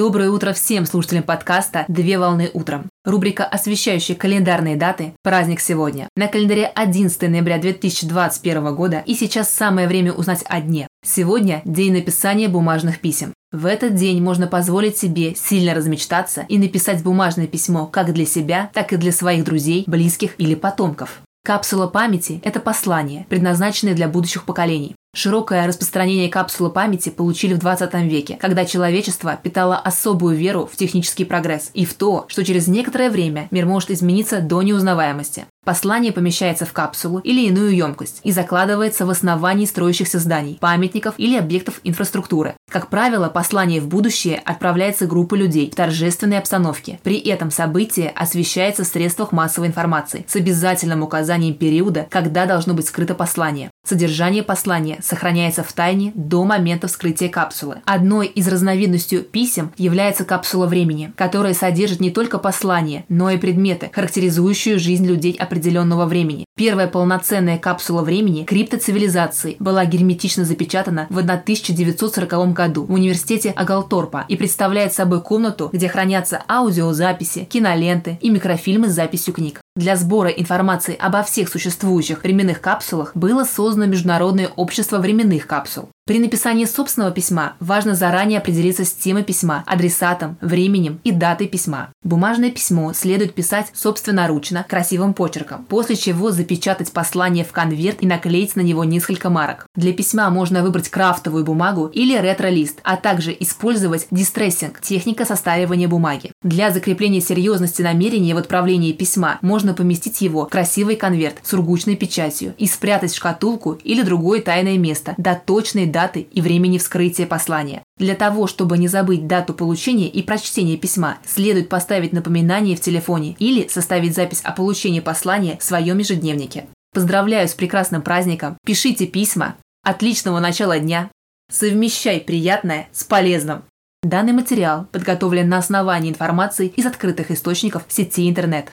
Доброе утро всем слушателям подкаста «Две волны утром». Рубрика, освещающая календарные даты «Праздник сегодня». На календаре 11 ноября 2021 года и сейчас самое время узнать о дне. Сегодня день написания бумажных писем. В этот день можно позволить себе сильно размечтаться и написать бумажное письмо как для себя, так и для своих друзей, близких или потомков. Капсула памяти – это послание, предназначенное для будущих поколений. Широкое распространение капсулы памяти получили в 20 веке, когда человечество питало особую веру в технический прогресс и в то, что через некоторое время мир может измениться до неузнаваемости. Послание помещается в капсулу или иную емкость и закладывается в основании строящихся зданий, памятников или объектов инфраструктуры. Как правило, послание в будущее отправляется группой людей в торжественной обстановке. При этом событие освещается в средствах массовой информации с обязательным указанием периода, когда должно быть скрыто послание. Содержание послания сохраняется в тайне до момента вскрытия капсулы. Одной из разновидностей писем является капсула времени, которая содержит не только послание, но и предметы, характеризующие жизнь людей определенного времени. Первая полноценная капсула времени криптоцивилизации была герметично запечатана в 1940 году в университете Агалторпа и представляет собой комнату, где хранятся аудиозаписи, киноленты и микрофильмы с записью книг. Для сбора информации обо всех существующих временных капсулах было создано Международное общество временных капсул. При написании собственного письма важно заранее определиться с темой письма, адресатом, временем и датой письма. Бумажное письмо следует писать собственноручно, красивым почерком, после чего запечатать послание в конверт и наклеить на него несколько марок. Для письма можно выбрать крафтовую бумагу или ретро-лист, а также использовать дистрессинг – техника состаривания бумаги. Для закрепления серьезности намерения в отправлении письма можно поместить его в красивый конверт с сургучной печатью и спрятать в шкатулку или другое тайное место до точной даты даты и времени вскрытия послания. Для того, чтобы не забыть дату получения и прочтения письма, следует поставить напоминание в телефоне или составить запись о получении послания в своем ежедневнике. Поздравляю с прекрасным праздником, пишите письма, отличного начала дня, совмещай приятное с полезным. Данный материал подготовлен на основании информации из открытых источников сети интернет.